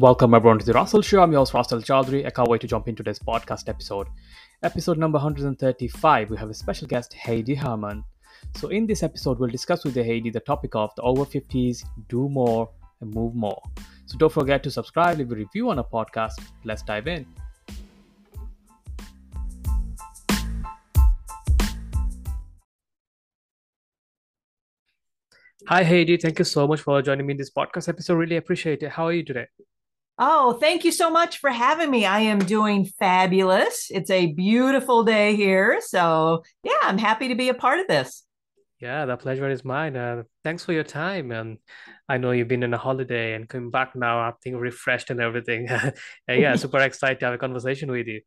Welcome everyone to the Russell Show. I'm your host Russell Chaudhary. I can't wait to jump into this podcast episode. Episode number 135, we have a special guest, Heidi Herman. So in this episode, we'll discuss with Heidi the topic of the over 50s, do more and move more. So don't forget to subscribe, leave a review on a podcast. Let's dive in. Hi Heidi, thank you so much for joining me in this podcast episode. Really appreciate it. How are you today? Oh, thank you so much for having me. I am doing fabulous. It's a beautiful day here. So, yeah, I'm happy to be a part of this. Yeah, the pleasure is mine. Uh, thanks for your time. And I know you've been on a holiday and coming back now, I think refreshed and everything. yeah, super excited to have a conversation with you.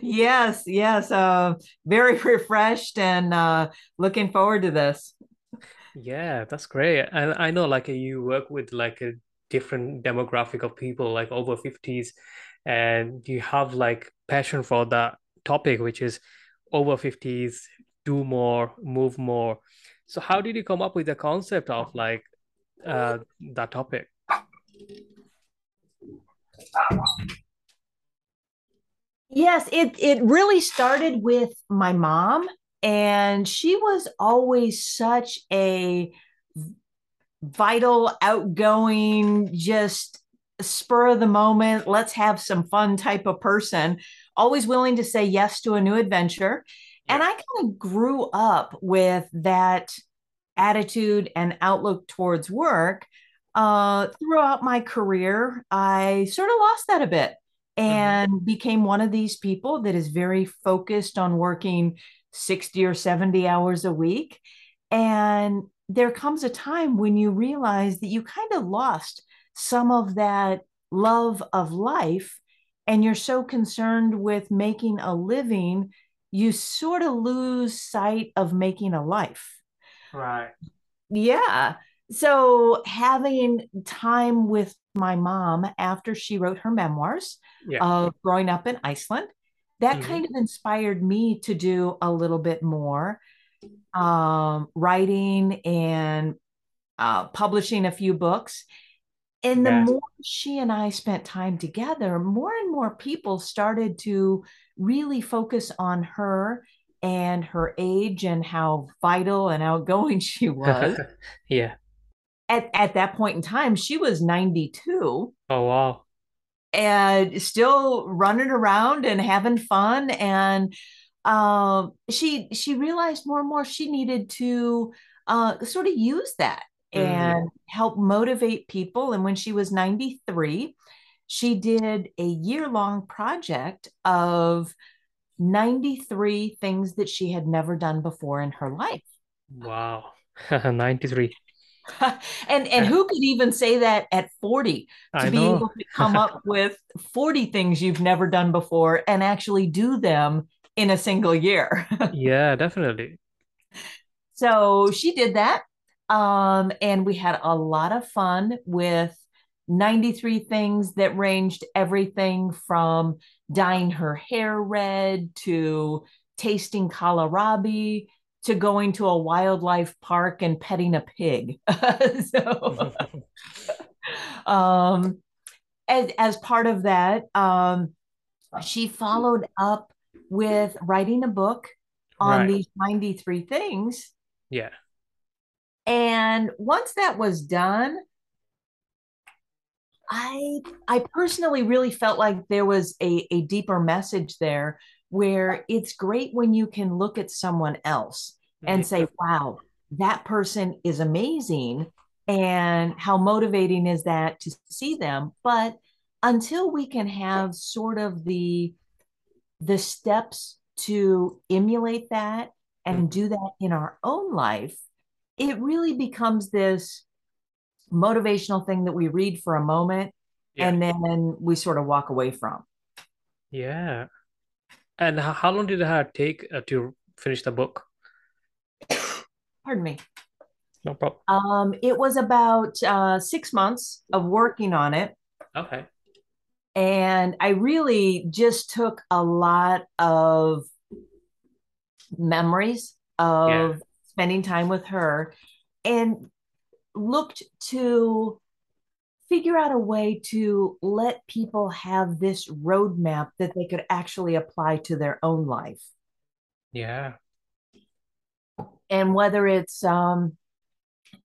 Yes, yes. Uh, very refreshed and uh, looking forward to this. Yeah, that's great. And I know like you work with like a different demographic of people like over 50s and you have like passion for that topic which is over 50s do more move more. So how did you come up with the concept of like uh, that topic? Yes it it really started with my mom and she was always such a vital, outgoing, just spur of the moment, let's have some fun type of person, always willing to say yes to a new adventure. And I kind of grew up with that attitude and outlook towards work. Uh, throughout my career, I sort of lost that a bit mm-hmm. and mm-hmm. became one of these people that is very focused on working 60 or 70 hours a week. And there comes a time when you realize that you kind of lost some of that love of life and you're so concerned with making a living you sort of lose sight of making a life right yeah so having time with my mom after she wrote her memoirs yeah. of growing up in iceland that mm-hmm. kind of inspired me to do a little bit more um, writing and uh, publishing a few books. And the more she and I spent time together, more and more people started to really focus on her and her age and how vital and outgoing she was. yeah. At, at that point in time, she was 92. Oh, wow. And still running around and having fun. And um, she she realized more and more she needed to uh, sort of use that mm-hmm. and help motivate people. And when she was 93, she did a year long project of 93 things that she had never done before in her life. Wow. 93. and and who could even say that at 40 to I be know. able to come up with 40 things you've never done before and actually do them in a single year. yeah, definitely. So she did that. Um, and we had a lot of fun with 93 things that ranged everything from dyeing her hair red to tasting kohlrabi to going to a wildlife park and petting a pig. so, um, as, as part of that, um, she followed up with writing a book on right. these 93 things. Yeah. And once that was done, I I personally really felt like there was a, a deeper message there where it's great when you can look at someone else and say, wow, that person is amazing. And how motivating is that to see them? But until we can have sort of the the steps to emulate that and mm-hmm. do that in our own life, it really becomes this motivational thing that we read for a moment yeah. and then we sort of walk away from. Yeah. And how long did it take uh, to finish the book? Pardon me. No problem. Um, it was about uh, six months of working on it. Okay. And I really just took a lot of memories of yeah. spending time with her and looked to figure out a way to let people have this roadmap that they could actually apply to their own life. Yeah. And whether it's um,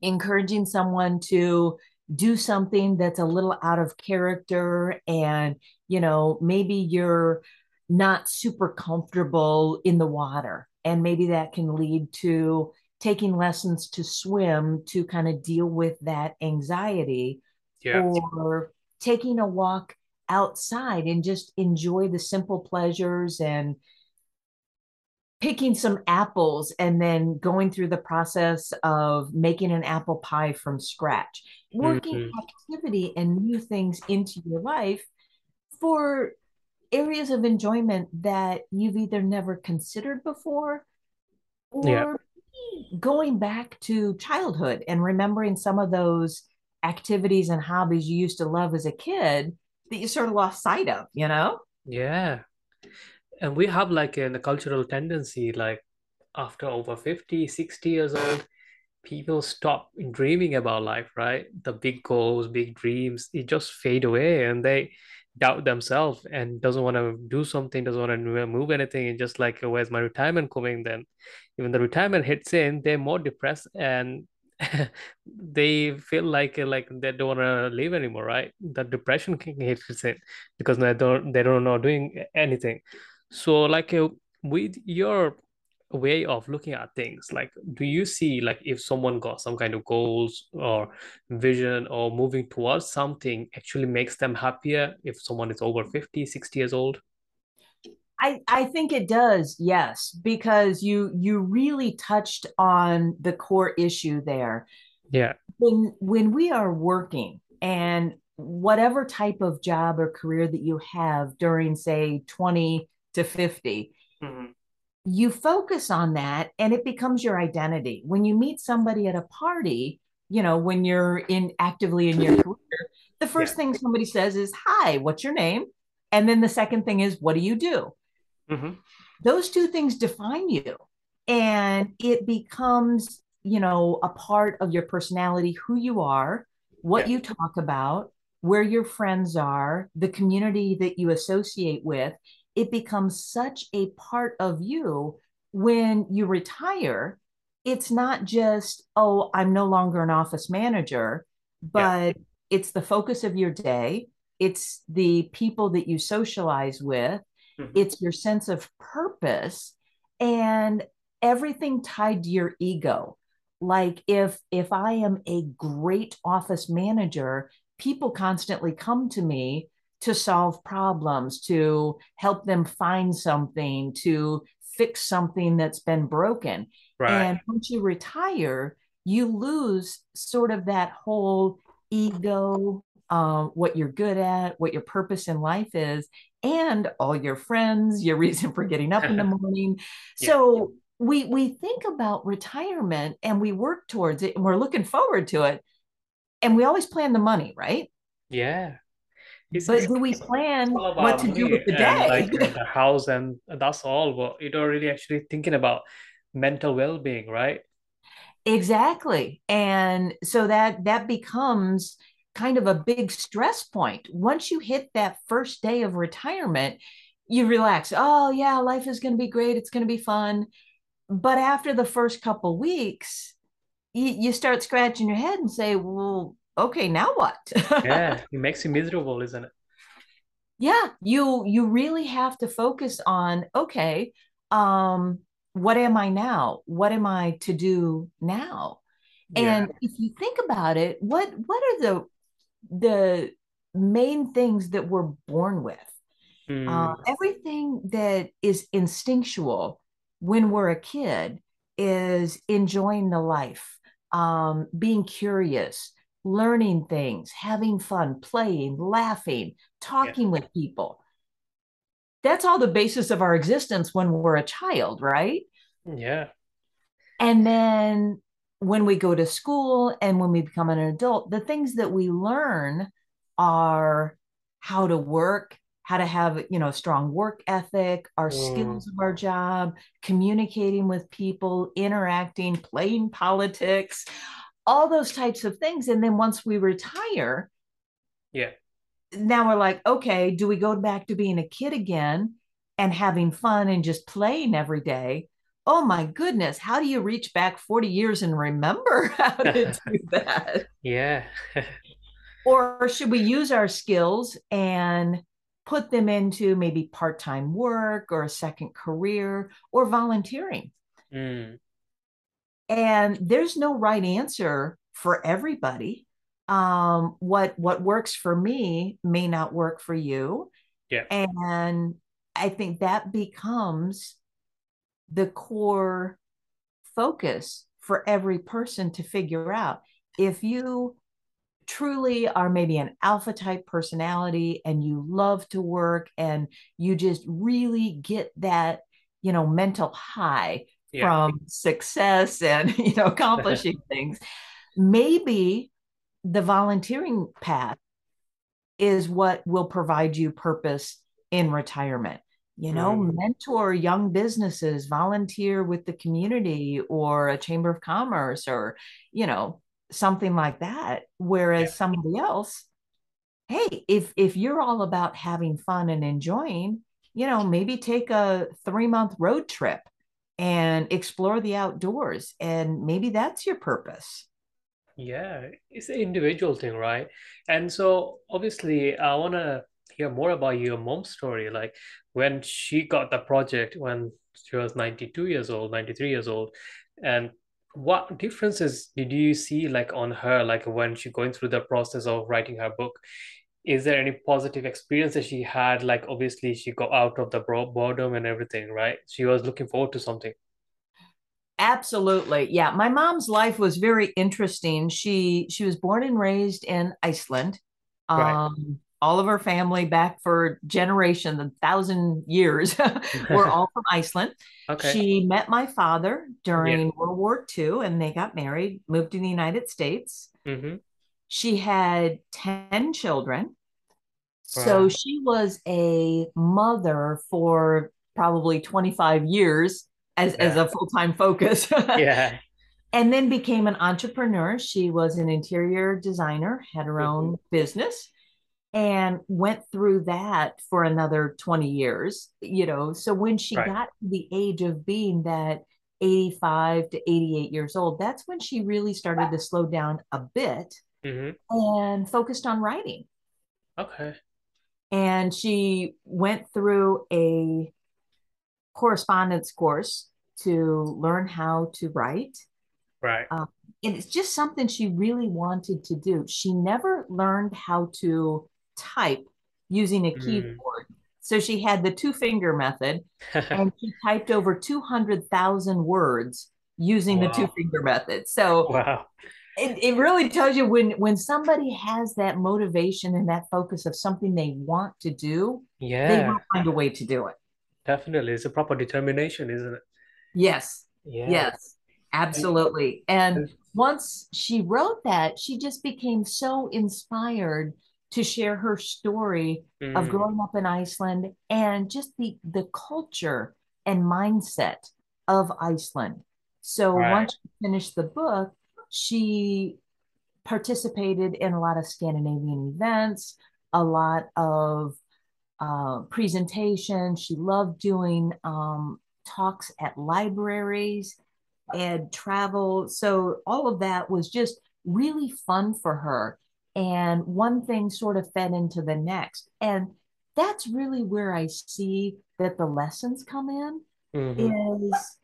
encouraging someone to do something that's a little out of character and, you know, maybe you're not super comfortable in the water. And maybe that can lead to taking lessons to swim to kind of deal with that anxiety Yeah. or taking a walk outside and just enjoy the simple pleasures and picking some apples and then going through the process of making an apple pie from scratch working Mhm. activity and new things into your life for areas of enjoyment that you've either never considered before Yeah. or going back to childhood and remembering some of those activities and hobbies you used to love as a kid that you sort of lost sight of, you know? Yeah. And we have like a, cultural tendency, like after over 50, 60 years old, people stop dreaming about life, right? The big goals, big dreams, it just fade away and they doubt themselves and doesn't want to do something, doesn't want to move anything. And just like, where's my retirement coming? Then even the retirement hits in, they're more depressed and they feel like like they don't want to live anymore, right? The depression hits in because they don't they don't know doing anything. So like uh, with your way of looking at things like do you see like if someone got some kind of goals or vision or moving towards something actually makes them happier if someone is over 50, 60 years old I, I think it does, yes, because you you really touched on the core issue there. yeah When when we are working and whatever type of job or career that you have during, say, 20 to 50, Mhm. you focus on that and it becomes your identity. When you meet somebody at a party, you know, when you're in actively in your career, the yeah first thing somebody says is, Hi, what's your name? And then the second thing is, What do you do? Mhm. those two things define you and it becomes you know a part of your personality who you are what yeah you talk about where your friends are the community that you associate with it becomes such a part of you when you retire. It's not just oh i'm no longer an office manager yeah. but it's the focus of your day. It's the people that you socialize with. Mhm. it's your sense of purpose and everything tied to your ego. Like if if i am a great office manager people constantly come to me to solve problems to help them find something to fix something that's been broken. Right. And once you retire you lose sort of that whole ego um, what you're good at what your purpose in life is and all your friends, your reason for getting up in the morning. yeah. So we we think about retirement and we work towards it and we're looking forward to it. And we always plan the money, right? yeah it's, But do we plan what to do with the day? like the house and that's all but you're not really actually thinking about mental well-being right exactly. And so that that becomes kind of a big stress point. Once you hit that first day of retirement, you relax. Oh yeah, life is going to be great. It's going to be fun. But after the first couple weeks, you, you start scratching your head and say, well, okay, now what? yeah it makes you miserable isn't it yeah, you you really have to focus on, okay, um, what am I now? What am I to do now? yeah And if you think about it, what what are the the main things that we're born with? Uh, Mm, everything that is instinctual when we're a kid is enjoying the life, um, being curious, learning things, having fun, playing, laughing, yeah talking with people. That's all the basis of our existence when we're a child, right? yeah And then when we go to school and when we become an adult, the things that we learn are how to work, how to have, you know, strong work ethic, our Mm, skills of our job, communicating with people, interacting, playing politics, all those types of things. And then once we retire, Yeah. Now we're like, okay, do we go back to being a kid again and having fun and just playing every day? Oh my goodness, how do you reach back 40 years and remember how to do that? Yeah. Or should we use our skills and put them into maybe part time work or a second career or volunteering? Mm, And there's no right answer for everybody. Um, what what works for me may not work for you. yeah. And I think that becomes the core focus for every person to figure out. If you truly are maybe an alpha type personality and you love to work and you just really get that you know mental high Yeah. from success and you know accomplishing things maybe the volunteering path is what will provide you purpose in retirement you know Mm, mentor young businesses volunteer with the community or a chamber of commerce or you know something like that yeah. whereas somebody else hey if if you're all about having fun and enjoying you know maybe take a 3 month road trip and explore the outdoors and maybe that's your purpose Yeah. It's an individual thing, right? And so obviously I wanna hear more about your mom's story. Like when she got the project when she was 92 years old, 93 years old, and what differences did you see like on her, like when she going through the process of writing her book? Is there any positive experience that she had? Like obviously she got out of the boredom and everything, right? She was looking forward to something. Absolutely. Yeah, my mom's life was very interesting. She she was born and raised in Iceland. Right. Um all of her family back for generations, a thousand years, were all from Iceland. Okay. She met my father Yeah. during World War II and they got married, moved to the United States. Mm-hmm. She had 10 children. So she was a mother for probably 25 years as, as a full-time focus. Yeah. and then became an entrepreneur. She was an interior designer, had her Mm-hmm. own business, and went through that for another 20 years. You know, so when she Right. got to the age of being that 85 to 88 years old, that's when she really started to slow down a bit Mm-hmm. and focused on writing. Okay. And she went through a correspondence course to learn how to write Right. Um, and it's just something she really wanted to do. She never learned how to type using a Mm. keyboard. So she had the two finger method and she typed over 200,000 words using the two finger method. So Wow. It, it really tells you when, when somebody has that motivation and that focus of something they want to do, they Yeah, will find a way to do it. definitely. It's a proper determination, isn't it? Yes, Yeah. yes, absolutely. And once she wrote that, she just became so inspired to share her story of mm, growing up in Iceland and just the the culture and mindset of Iceland. So right. once she finished the book, she participated in a lot of Scandinavian events, a lot of uh, presentation. She loved doing um, talks at libraries and travel. So all of that was just really fun for her. And one thing sort of fed into the next. And that's really where I see that the lessons come in hmm is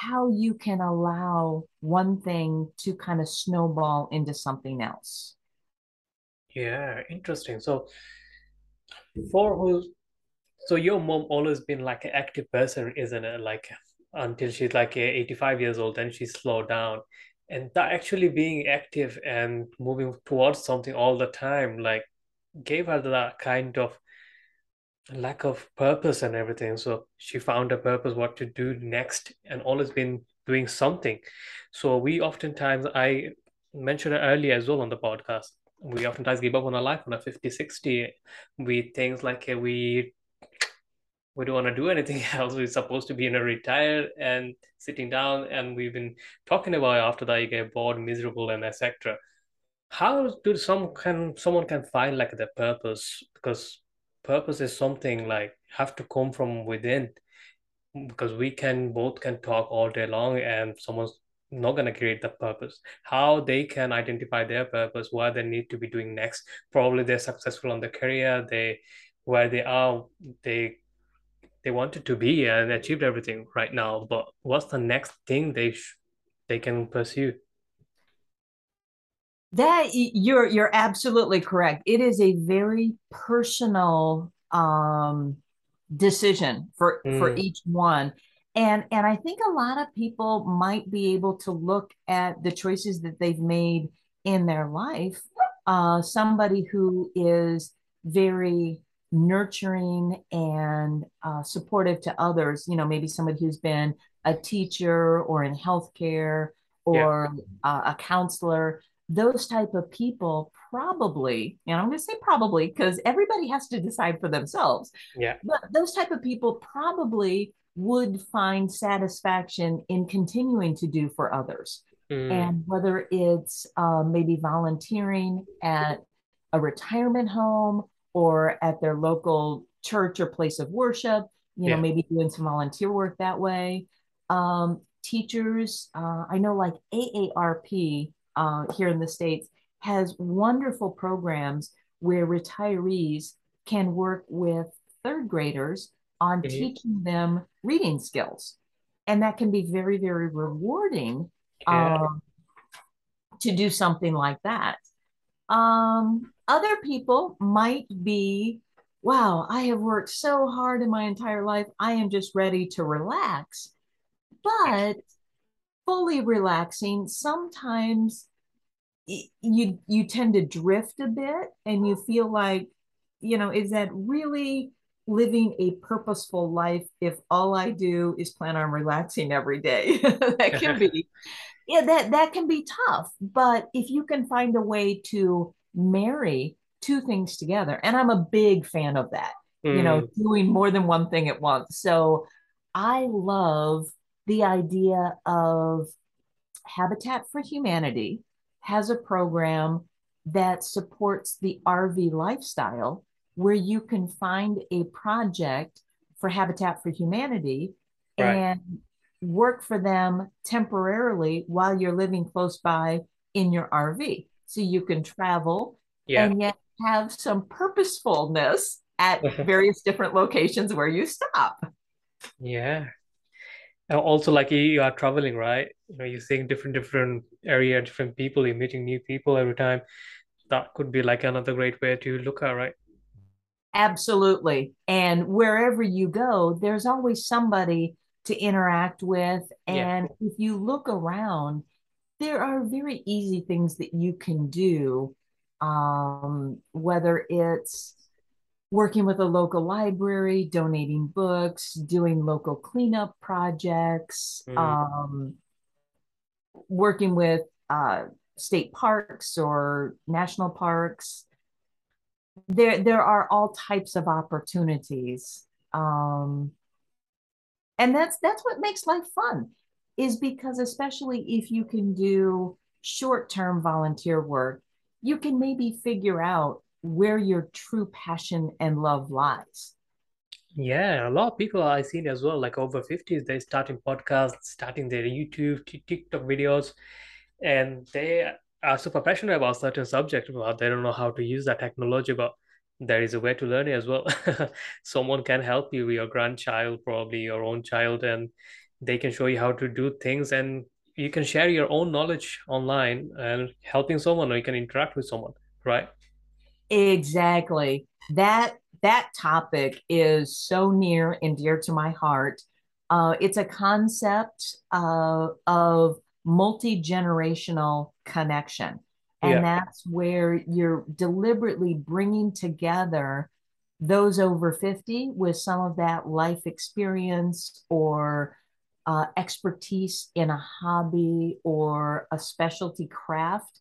how you can allow one thing to kind of snowball into something else. Yeah, interesting. So for who, so your mom always been like an active person, isn't it? Like until she's like eh, 85 years old, then she slowed down. And that actually being active and moving towards something all the time, like gave her that kind of lack of purpose and everything. So she found a purpose what to do next and always been doing something. So we oftentimes, I mentioned it earlier as well on the podcast, we oftentimes give up on our life on a 50, 60. We things like we we don't want to do anything else. We're supposed to be in a retired and sitting down and we've been talking about after that you get bored, miserable and etc. how do some can someone can find like their purpose? Because purpose is something like have to come from within. Because we can both can talk all day long and someone's not gonna create the purpose. How they can identify their purpose, what they need to be doing next. Probably they're successful on their career, they where they are, they they wanted to be and achieved everything right now. But what's the next thing they sh they can pursue? That you're you're absolutely correct. It is a very personal um, decision for for Mm, each one, and and I think a lot of people might be able to look at the choices that they've made in their life. Uh, somebody who is very nurturing and uh, supportive to others. You know, maybe somebody who's been a teacher or in healthcare yeah, or uh, a counselor those type of people probably, and I'm going to say probably because everybody has to decide for themselves, yeah. but those type of people probably would find satisfaction in continuing to do for others. Mm, And whether it's uh, maybe volunteering at a retirement home or at their local church or place of worship, you know, yeah. maybe doing some volunteer work that way. Um, teachers, uh, I know like AARP uh, here in the States has wonderful programs where retirees can work with third graders on Mm-hmm. teaching them reading skills. And that can be very, very rewarding Yeah. um, to do something like that. Um, other people might be, wow, I have worked so hard in my entire life. I am just ready to relax. But fully relaxing, sometimes you you tend to drift a bit and you feel like you know is that really living a purposeful life if all i do is plan on relaxing every day? That can be yeah that that can be tough. But if you can find a way to marry two things together and i'm a big fan of that you know Mm, doing more than one thing at once. So i love the idea of Habitat for Humanity has a program that supports the RV lifestyle where you can find a project for Habitat for Humanity right. and work for them temporarily while you're living close by in your RV. So you can travel Yeah. and yet have some purposefulness at various different locations where you stop. Yeah. Also like you are traveling, right? You know, you're seeing different different area, different people, you're meeting new people every time. That could be like another great way to look at, right? Absolutely. And wherever you go, there's always somebody to interact with. Yeah. And if you look around, there are very easy things that you can do, um, whether it's working with a local library, donating books, doing local cleanup projects, Mm, um, working with uh, state parks or national parks. There there are all types of opportunities um and that's that's what makes life fun is because especially if you can do short-term volunteer work you can maybe figure out where your true passion and love lies Yeah, a lot of people I've seen as well, like over 50s, they're starting podcasts, starting their YouTube, TikTok videos, and they are super passionate about certain subject, but they don't know how to use that technology, but there is a way to learn it as well. Someone can help you, your grandchild, probably your own child, and they can show you how to do things, and you can share your own knowledge online and helping someone, or you can interact with someone, right? Exactly. That that topic is so near and dear to my heart. Uh, it's a concept uh, of multi-generational connection. And Yeah, that's where you're deliberately bringing together those over 50 with some of that life experience or uh, expertise in a hobby or a specialty craft.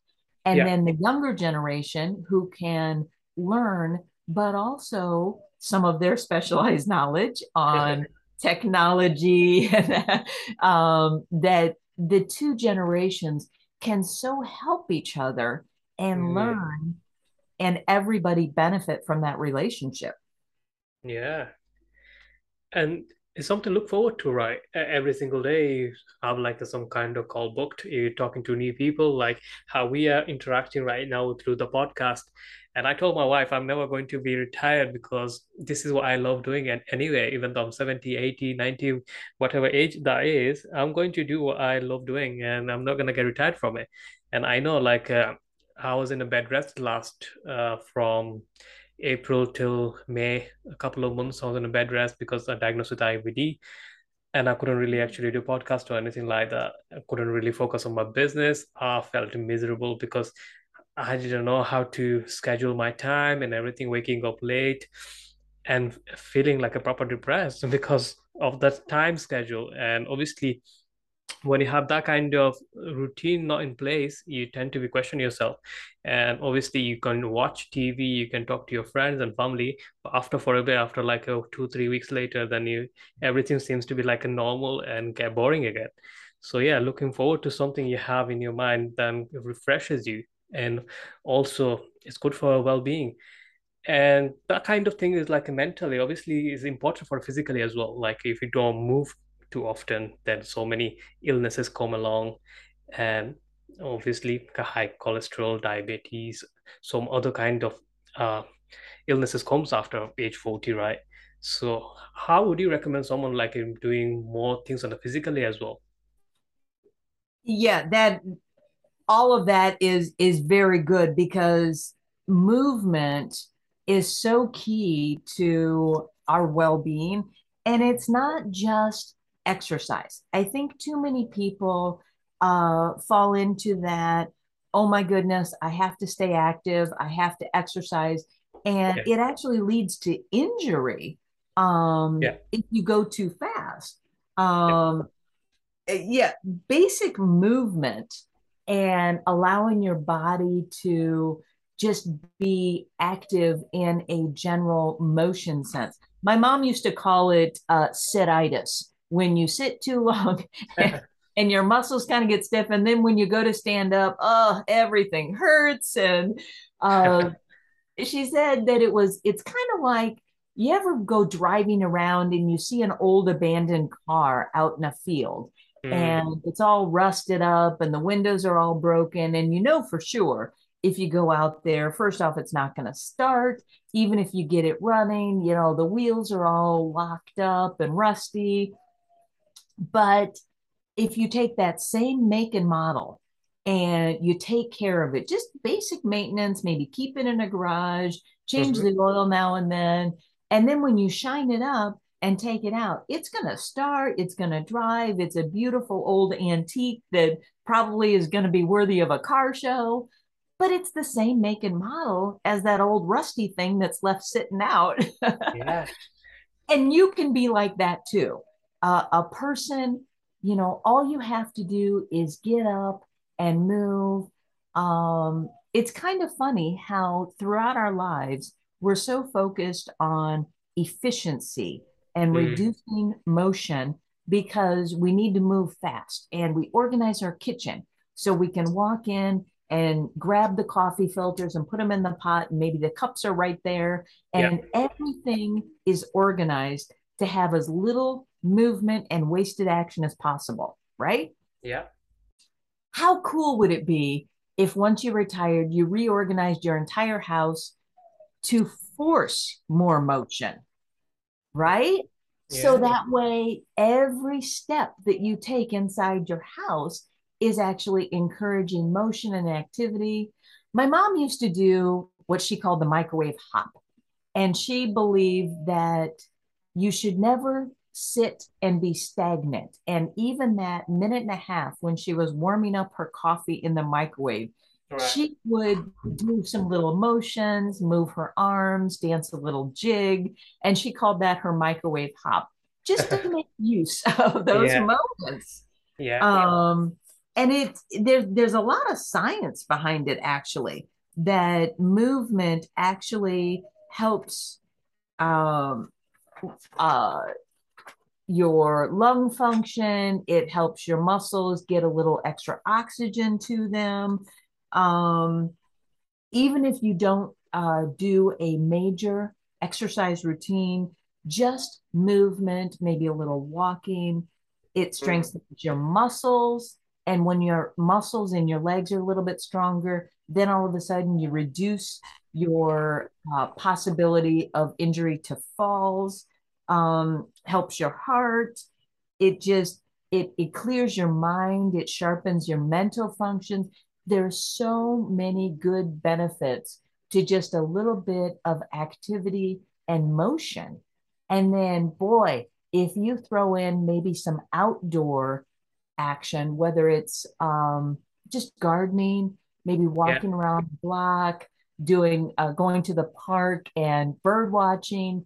And yeah, then the younger generation who can learn, but also some of their specialized knowledge on technology um, that the two generations can so help each other and Mm, learn and everybody benefit from that relationship. yeah. And it's something to look forward to, right? Every single day, you have like some kind of call booked. You're talking to new people, like how we are interacting right now through the podcast. And I told my wife I'm never going to be retired because this is what I love doing. And anyway, even though I'm 70, 80, 90, whatever age that is, I'm going to do what I love doing and I'm not going to get retired from it. And I know, like, uh, I was in a bed rest last uh, from April till May, a couple of months I was in a bed rest because I diagnosed with IBD and I couldn't really actually do podcast or anything like that. I couldn't really focus on my business. I felt miserable because I didn't know how to schedule my time and everything, waking up late and feeling like a proper depressed because of that time schedule. And obviously, when you have that kind of routine not in place, you tend to be questioning yourself. And obviously, you can watch TV, you can talk to your friends and family, but after for a bit, after like a two, three weeks later, then you everything seems to be like a normal and get boring again. So yeah, looking forward to something you have in your mind then refreshes you. And also it's good for well-being. And that kind of thing is like mentally, obviously, is important for physically as well. Like if you don't move too often, that so many illnesses come along, and obviously high cholesterol, diabetes, some other kind of uh, illnesses comes after age 40, right? So how would you recommend someone like him doing more things on the physically as well? Yeah, that all of that is is very good because movement is so key to our well-being and it's not just exercise. I think too many people uh, fall into that oh my goodness i have to stay active i have to exercise and Yeah, it actually leads to injury um, yeah, if you go too fast. Yeah. um, eh, yeah, basic movement and allowing your body to just be active in a general motion sense. My mom used to call it uh, sititis when you sit too long and your muscles kind of get stiff. And then when you go to stand up, oh, everything hurts. And uh, she said that it was it's kind of like you ever go driving around and you see an old abandoned car out in a field Mm, and it's all rusted up and the windows are all broken and you know for sure if you go out there first off it's not going to start even if you get it running you know the wheels are all locked up and rusty but if you take that same make and model and you take care of it, just basic maintenance, maybe keep it in a garage, change mhm. the oil now and then. And then when you shine it up and take it out, it's going to start, it's going to drive. It's a beautiful old antique that probably is going to be worthy of a car show. But it's the same make and model as that old rusty thing that's left sitting out. Yeah, and you can be like that too. Uh, a person, you know, all you have to do is get up and move. Um, it's kind of funny how throughout our lives, we're so focused on efficiency and mm, reducing motion because we need to move fast and we organize our kitchen so we can walk in and grab the coffee filters and put them in the pot and maybe the cups are right there. And everything is organized to have as little movement and wasted action as possible, right? yeah. How cool would it be if once you retired, you reorganized your entire house to force more motion, right? So that way, every step that you take inside your house is actually encouraging motion and activity. My mom used to do what she called the microwave hop. And she believed that you should never sit and be stagnant. And even that minute and a half when she was warming up her coffee in the microwave, right. she would do some little motions, move her arms, dance a little jig. And she called that her microwave hop, just to make use of those Yeah, moments. yeah. Um, and it there's there's a lot of science behind it actually that movement actually helps um, uh, your lung function. It helps your muscles get a little extra oxygen to them. Um, even if you don't uh, do a major exercise routine, just movement, maybe a little walking, it strengthens mm. your muscles. And when your muscles and your legs are a little bit stronger, then all of a sudden you reduce your uh, possibility of injury to falls, um, helps your heart. It just it it clears your mind. It sharpens your mental functions. There's so many good benefits to just a little bit of activity and motion. And then, boy, if you throw in maybe some outdoor action, whether it's um, just gardening, maybe walking yeah. around the block, doing uh, going to the park and bird watching,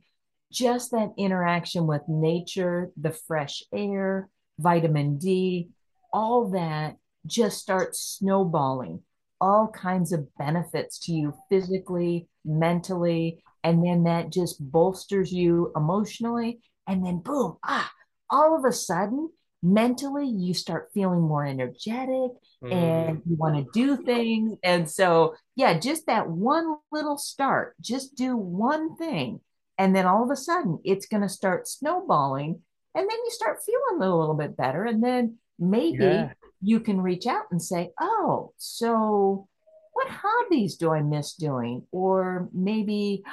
just that interaction with nature, the fresh air, vitamin D, all that just starts snowballing all kinds of benefits to you physically, mentally, and then that just bolsters you emotionally. And then, boom, ah, all of a sudden, mentally, you start feeling more energetic mm. and you want to do things. And so, yeah, just that one little start, just do one thing. And then all of a sudden, it's going to start snowballing. And then you start feeling a little bit better. And then maybe yeah. you can reach out and say, Oh, so what hobbies do I miss doing? Or maybe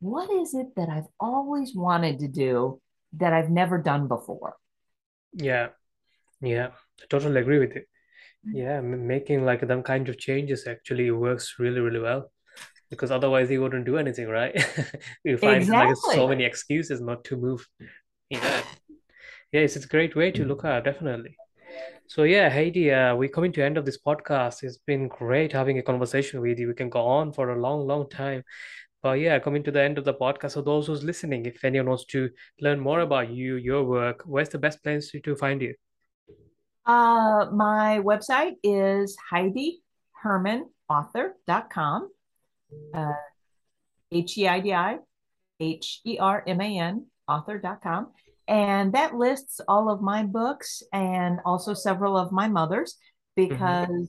what is it that I've always wanted to do that I've never done before? Yeah. Yeah. I totally agree with you. Mm-hmm. Yeah. Making like them kind of changes actually works really, really well because otherwise he wouldn't do anything, right? you find exactly. like so many excuses not to move. Yeah. Yes, it's a great way to look at, definitely. So yeah, Heidi, uh, we're coming to end of this podcast. It's been great having a conversation with you. We can go on for a long, long time. But yeah, coming to the end of the podcast. So those who's listening, if anyone wants to learn more about you, your work, where's the best place to, to find you? Uh, my website is HeidiHerman.author.com. Uh, H E I D I H E R M A N author.com. And that lists all of my books and also several of my mother's because mm-hmm.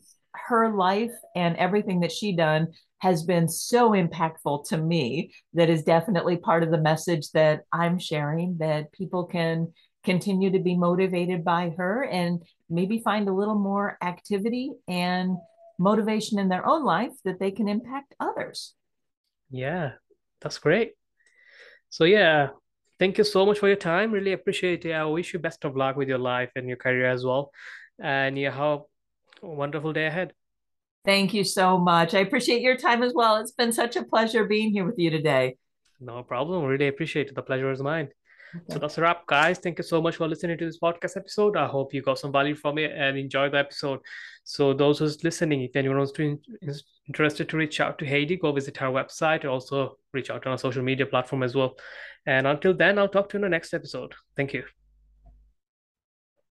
her life and everything that she done has been so impactful to me that is definitely part of the message that I'm sharing that people can continue to be motivated by her and maybe find a little more activity and motivation in their own life that they can impact others. Yeah, that's great. So yeah, thank you so much for your time. Really appreciate it. I wish you best of luck with your life and your career as well. And you have a wonderful day ahead. Thank you so much. I appreciate your time as well. It's been such a pleasure being here with you today. No problem. Really appreciate it. The pleasure is mine. So that's a wrap, guys. Thank you so much for listening to this podcast episode. I hope you got some value from it and enjoy the episode. So those who's listening, if anyone is interested to reach out to Heidi, go visit her website. Also reach out on our social media platform as well. And until then, I'll talk to you in the next episode. Thank you.